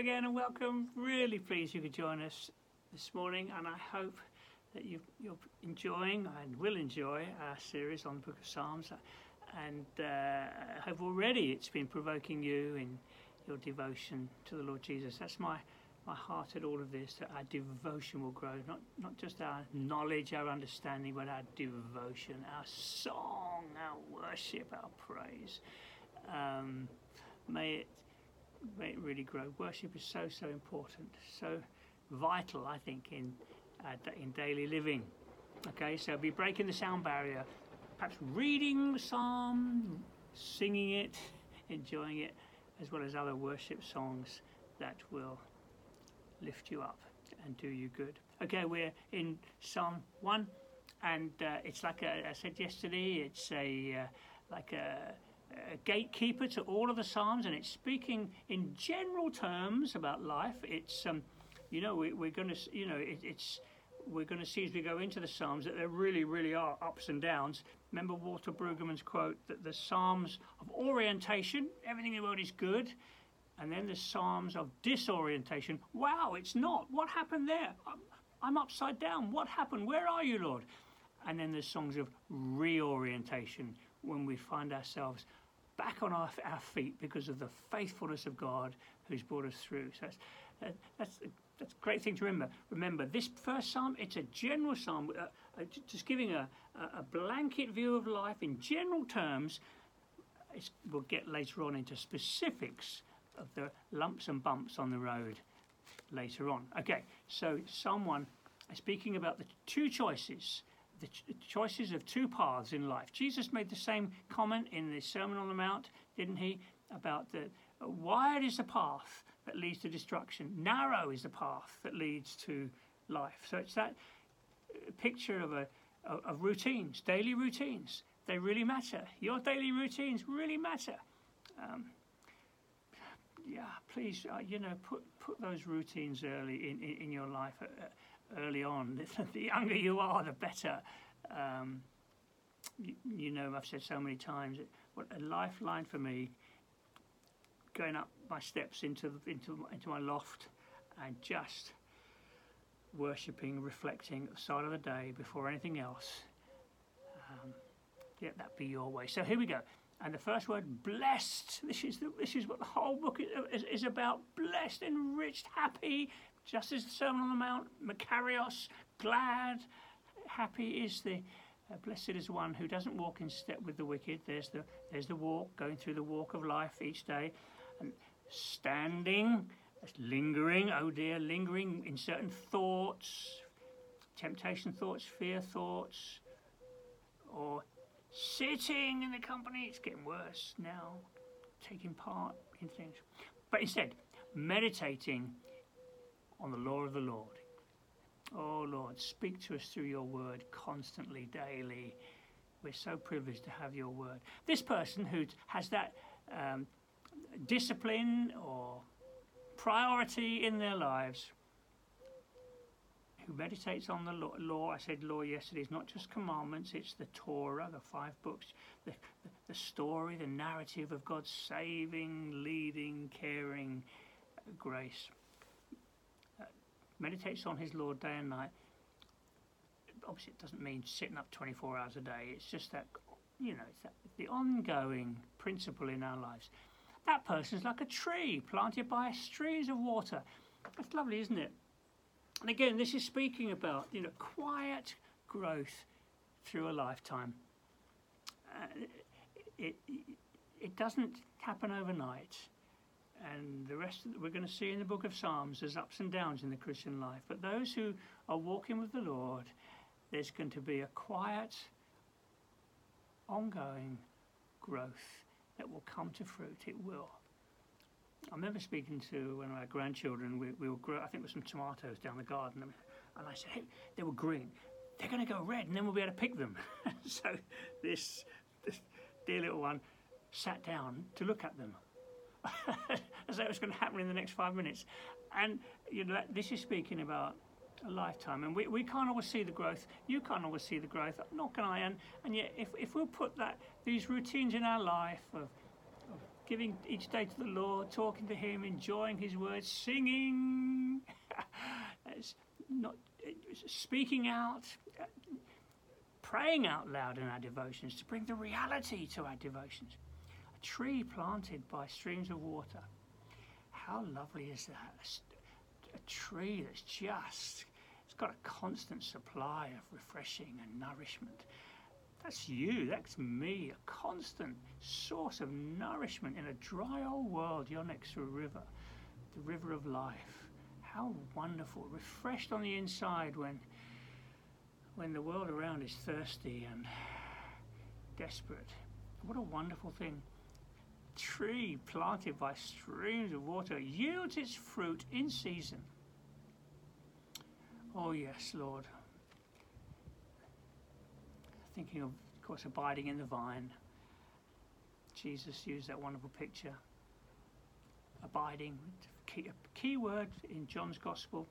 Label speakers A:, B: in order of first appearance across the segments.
A: again and welcome. Really pleased you could join us this morning, and I hope that you, you're enjoying and will enjoy our series on the Book of Psalms. And uh, I hope already it's been provoking you in your devotion to the Lord Jesus. That's my, my heart at all of this, that our devotion will grow, not, not just our knowledge, our understanding, but our devotion, our song, our worship, our praise. Um, may it really grow. Worship is so so important, so vital, I think, in uh, in daily living. Okay, so be breaking the sound barrier, perhaps reading the psalm, singing it, enjoying it, as well as other worship songs that will lift you up and do you good. Okay, we're in Psalm one, and uh, it's like a, I said yesterday, it's a uh, like a a gatekeeper to all of the Psalms, and it's speaking in general terms about life. It's, um, you know, we, are going to, you know, it, it's, we're going to see as we go into the Psalms that there really, really are ups and downs. Remember Walter Brueggemann's quote that the Psalms of orientation, everything in the world is good, and then the Psalms of disorientation. Wow, it's not. What happened there? I'm, I'm upside down. What happened? Where are you, Lord? And then there's songs of reorientation when we find ourselves back on our, our feet because of the faithfulness of God who's brought us through. So that's, uh, that's, that's a great thing to remember. Remember, this first psalm, it's a general psalm, uh, uh, just giving a, a blanket view of life in general terms. It's, we'll get later on into specifics of the lumps and bumps on the road later on. Okay, so someone speaking about the two choices the ch- choices of two paths in life. Jesus made the same comment in the Sermon on the Mount, didn't he? About the uh, wide is the path that leads to destruction, narrow is the path that leads to life. So it's that uh, picture of a of, of routines, daily routines. They really matter. Your daily routines really matter. Um, yeah, please, uh, you know, put put those routines early in, in, in your life. Uh, early on. the younger you are, the better. Um, you, you, know, I've said so many times, what a lifeline for me, going up my steps into into into my loft, and just worshipping, reflecting at the start of the day before anything else. Um, let that be your way. So here we go. And the first word, blessed. This is the, this is what the whole book is, is, is about. Blessed, enriched, happy, just as the Sermon on the Mount, Makarios, glad, happy is the uh, blessed is one who doesn't walk in step with the wicked. There's the there's the walk, going through the walk of life each day, and standing, lingering. Oh dear, lingering in certain thoughts, temptation thoughts, fear thoughts, or sitting in the company. It's getting worse now, taking part in things, but instead meditating on the law of the Lord. Oh Lord, speak to us through your word constantly, daily. We're so privileged to have your word. This person who has that um, discipline or priority in their lives, who meditates on the law, law I said law yesterday, is not just commandments, it's the Torah, the five books, the, the story, the narrative of God's saving, leading, caring grace meditates on his Lord day and night, obviously it doesn't mean sitting up 24 hours a day. It's just that, you know, it's that, the ongoing principle in our lives. That person's like a tree planted by streams of water. That's lovely, isn't it? And again, this is speaking about, you know, quiet growth through a lifetime. Uh, it, it, it doesn't happen overnight and the rest the, we're going to see in the book of Psalms there's ups and downs in the Christian life. But those who are walking with the Lord, there's going to be a quiet, ongoing growth that will come to fruit. It will. I remember speaking to one of our grandchildren. We, we were grow, I think, with some tomatoes down the garden, and I said, "Hey, they were green. They're going to go red, and then we'll be able to pick them." so this, this dear little one sat down to look at them as though it was going to happen in the next five minutes. And you know, this is speaking about a lifetime, and we, we can't always see the growth. You can't always see the growth, nor can I. And, and yet, if, if we'll put that these routines in our life of, of giving each day to the Lord, talking to Him, enjoying His words, singing, not speaking out, praying out loud in our devotions to bring the reality to our devotions. A tree planted by streams of water. How lovely is that? A, a tree that's just, it's got a constant supply of refreshing and nourishment. That's you, that's me, a constant source of nourishment in a dry old world. You're next to a river, the river of life. How wonderful, refreshed on the inside when when the world around is thirsty and desperate. What a wonderful thing. Tree planted by streams of water yields its fruit in season. Oh, yes, Lord. Thinking of, of course, abiding in the vine. Jesus used that wonderful picture. Abiding, key, a key word in John's Gospel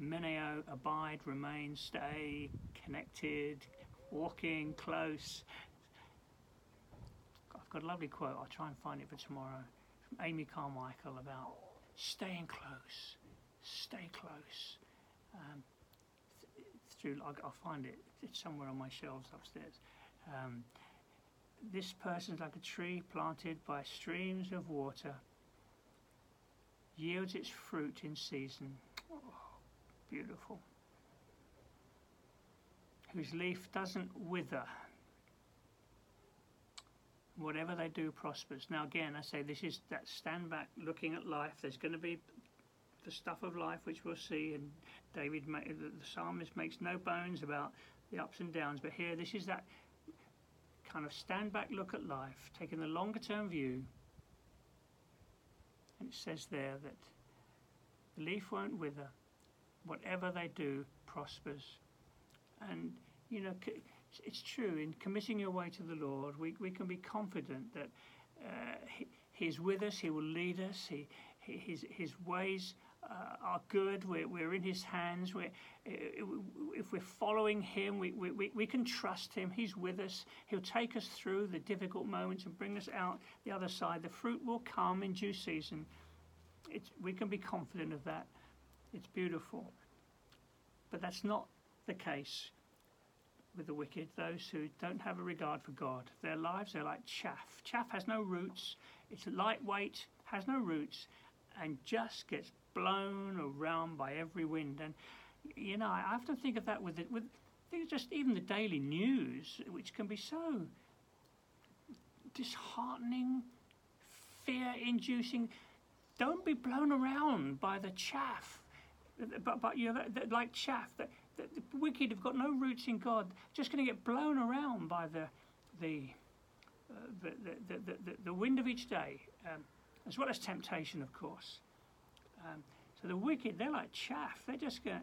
A: meneo, abide, remain, stay, connected, walking, close. Got a lovely quote, I'll try and find it for tomorrow, from Amy Carmichael about staying close, stay close. Um, th- through, I'll, I'll, find it, it's somewhere on my shelves upstairs. Um, this person's like a tree planted by streams of water, yields its fruit in season. Oh beautiful, whose leaf doesn't wither. Whatever they do prospers. Now, again, I say this is that stand back looking at life. There's going to be the stuff of life, which we'll see, and David, the psalmist makes no bones about the ups and downs. But here, this is that kind of stand back look at life, taking the longer term view. And it says there that the leaf won't wither, whatever they do prospers. And, you know, it's true, in committing your way to the Lord, we, we can be confident that uh, he, He's with us, He will lead us, he, he His, his ways uh, are good, we're, we're in His hands. We're, if we're following Him, we, we, we can trust Him, He's with us, He'll take us through the difficult moments and bring us out the other side. The fruit will come in due season. It's, we can be confident of that. It's beautiful. But that's not the case with the wicked, those who don't have a regard for God. Their lives are like chaff. Chaff has no roots, it's lightweight, has no roots, and just gets blown around by every wind. And, you know, I often think of that with, it, with just even the daily news, which can be so disheartening, fear inducing. Don't be blown around by the chaff but, but you know, like chaff, the, the, wicked have got no roots in God, just going to get blown around by the, the, uh, the, the, the, the, wind of each day, um, as well as temptation, of course. Um, so the wicked, they're like chaff. They're just going,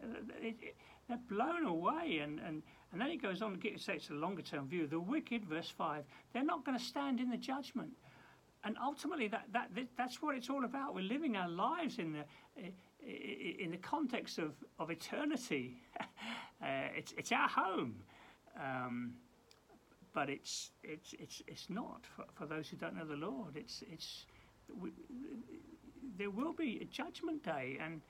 A: they're blown away, and, and, and then it goes on to get say it's a longer term view. The wicked, verse five, they're not going to stand in the judgment and ultimately that, that that's what it's all about. We're living our lives in the in the context of, of eternity, uh, it's, it's our home. Um, but it's, it's, it's, it's not for, for those who don't know the Lord. It's, it's, we, there will be a judgment day, and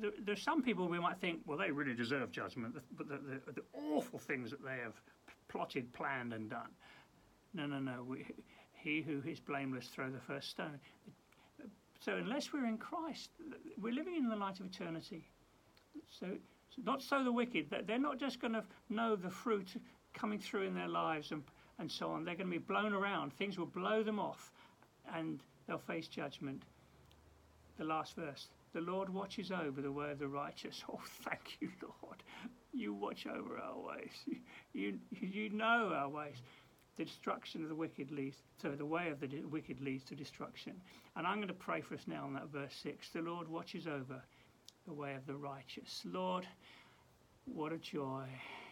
A: there, there's some people we might think, well, they really deserve judgment, but the, the, the awful things that they have plotted, planned, and done. No, no, no. We, he who is blameless throw the first stone. So unless we're in Christ, we're living in the light of eternity. So not so the wicked. that They're not just going to know the fruit coming through in their lives and, and so on. They're going to be blown around. Things will blow them off and they'll face judgment. The last verse. The Lord watches over the way of the righteous. Oh, thank you, Lord. You watch over our ways. You, you, you know our ways the destruction of the wicked leads, so the way of the wicked leads to destruction. And I'm going to pray for us now in that verse 6. The Lord watches over the way of the righteous. Lord, what a joy.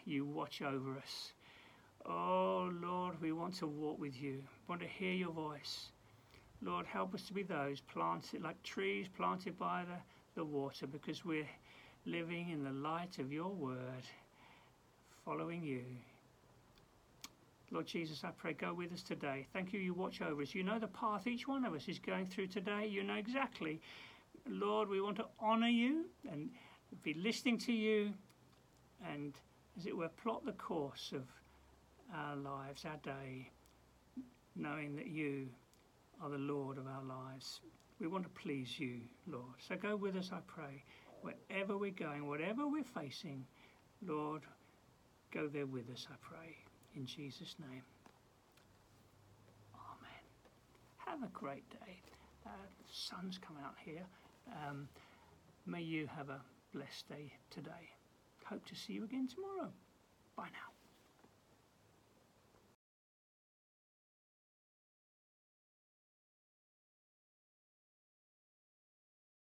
A: You watch over us. Oh, Lord, we want to walk with you, want to hear your voice. Lord, help us to be those planted like trees planted by the, the water because we're living in the light of your word, following you. Lord Jesus, I pray, go with us today. Thank you, you watch over us. You know the path each one of us is going through today. You know exactly. Lord, we want to honour you and be listening to you and, as it were, plot the course of our lives, our day, knowing that you are the Lord of our lives. We want to please you, Lord. So go with us, I pray. Wherever we're going, whatever we're facing, Lord, go there with us, I pray. In Jesus' name. Amen. Have a great day. Uh, the sun's come out here. Um, may you have a blessed day today. Hope to see you again tomorrow. Bye now.